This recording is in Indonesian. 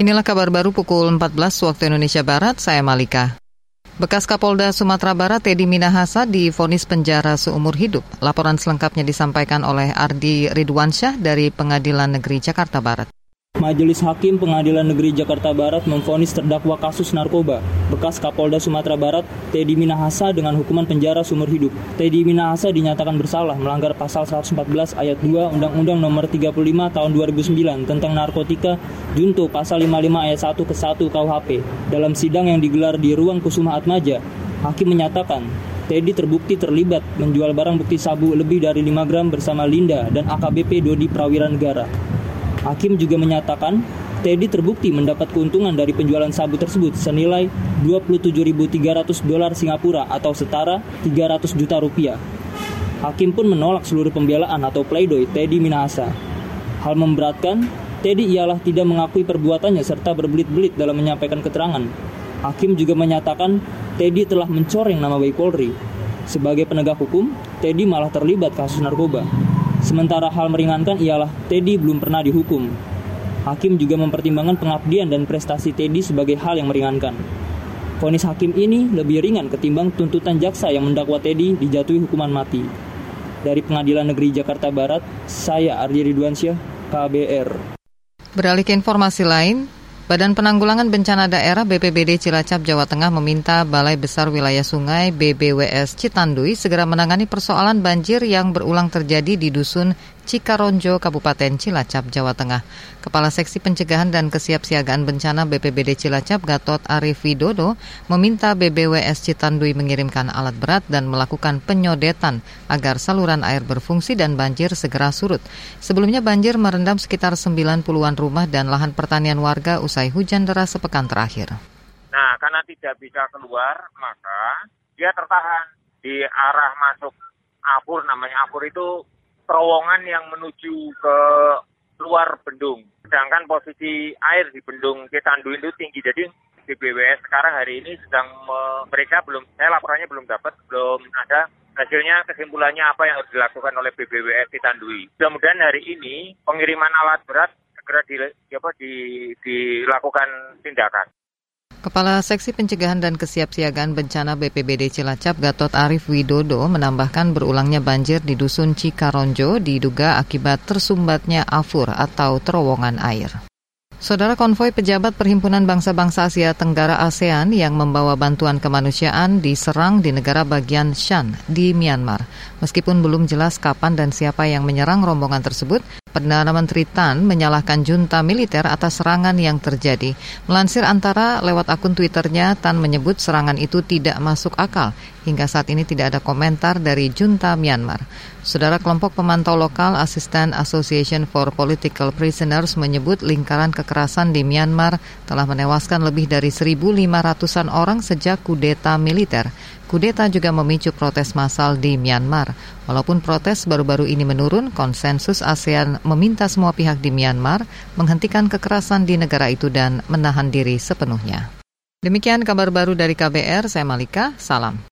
Inilah kabar baru pukul 14 waktu Indonesia Barat, saya Malika. Bekas Kapolda Sumatera Barat Teddy Minahasa difonis penjara seumur hidup. Laporan selengkapnya disampaikan oleh Ardi Ridwansyah dari Pengadilan Negeri Jakarta Barat. Majelis Hakim Pengadilan Negeri Jakarta Barat memvonis terdakwa kasus narkoba bekas Kapolda Sumatera Barat Teddy Minahasa dengan hukuman penjara seumur hidup. Teddy Minahasa dinyatakan bersalah melanggar pasal 114 ayat 2 Undang-Undang Nomor 35 Tahun 2009 tentang narkotika junto pasal 55 ayat 1 ke 1 KUHP. Dalam sidang yang digelar di Ruang Kusuma Atmaja, hakim menyatakan Teddy terbukti terlibat menjual barang bukti sabu lebih dari 5 gram bersama Linda dan AKBP Dodi Prawira Negara. Hakim juga menyatakan Teddy terbukti mendapat keuntungan dari penjualan sabu tersebut senilai 27.300 dolar Singapura atau setara 300 juta rupiah. Hakim pun menolak seluruh pembelaan atau pleidoy Teddy Minahasa. Hal memberatkan, Teddy ialah tidak mengakui perbuatannya serta berbelit-belit dalam menyampaikan keterangan. Hakim juga menyatakan Teddy telah mencoreng nama baik Polri. Sebagai penegak hukum, Teddy malah terlibat kasus narkoba. Sementara hal meringankan ialah Teddy belum pernah dihukum. Hakim juga mempertimbangkan pengabdian dan prestasi Teddy sebagai hal yang meringankan. Vonis hakim ini lebih ringan ketimbang tuntutan jaksa yang mendakwa Teddy dijatuhi hukuman mati. Dari Pengadilan Negeri Jakarta Barat, saya Ardi Ridwansyah, KBR. Beralih ke informasi lain, Badan Penanggulangan Bencana Daerah BPBD Cilacap Jawa Tengah meminta Balai Besar Wilayah Sungai BBWS Citandui segera menangani persoalan banjir yang berulang terjadi di dusun Cikaronjo, Kabupaten Cilacap, Jawa Tengah. Kepala Seksi Pencegahan dan Kesiapsiagaan Bencana BPBD Cilacap, Gatot Arif Widodo, meminta BBWS Citandui mengirimkan alat berat dan melakukan penyodetan agar saluran air berfungsi dan banjir segera surut. Sebelumnya banjir merendam sekitar 90-an rumah dan lahan pertanian warga usai hujan deras sepekan terakhir. Nah, karena tidak bisa keluar, maka dia tertahan di arah masuk Apur, namanya Apur itu terowongan yang menuju ke luar bendung. Sedangkan posisi air di bendung Citandu itu tinggi. Jadi di BWS sekarang hari ini sedang mereka belum, saya laporannya belum dapat, belum ada hasilnya kesimpulannya apa yang harus dilakukan oleh BBWS Citandui. Mudah-mudahan hari ini pengiriman alat berat segera di, apa, di, dilakukan tindakan. Kepala Seksi Pencegahan dan Kesiapsiagaan Bencana BPBD Cilacap Gatot Arif Widodo menambahkan berulangnya banjir di Dusun Cikaronjo diduga akibat tersumbatnya afur atau terowongan air. Saudara konvoi pejabat Perhimpunan Bangsa-Bangsa Asia Tenggara ASEAN yang membawa bantuan kemanusiaan diserang di negara bagian Shan di Myanmar. Meskipun belum jelas kapan dan siapa yang menyerang rombongan tersebut, Perdana Menteri Tan menyalahkan junta militer atas serangan yang terjadi. Melansir antara lewat akun Twitternya, Tan menyebut serangan itu tidak masuk akal. Hingga saat ini tidak ada komentar dari junta Myanmar. Saudara kelompok pemantau lokal Assistant Association for Political Prisoners menyebut lingkaran kekerasan di Myanmar telah menewaskan lebih dari 1.500-an orang sejak kudeta militer. Kudeta juga memicu protes massal di Myanmar. Walaupun protes baru-baru ini menurun, konsensus ASEAN meminta semua pihak di Myanmar menghentikan kekerasan di negara itu dan menahan diri sepenuhnya. Demikian kabar baru dari KBR, saya Malika, salam.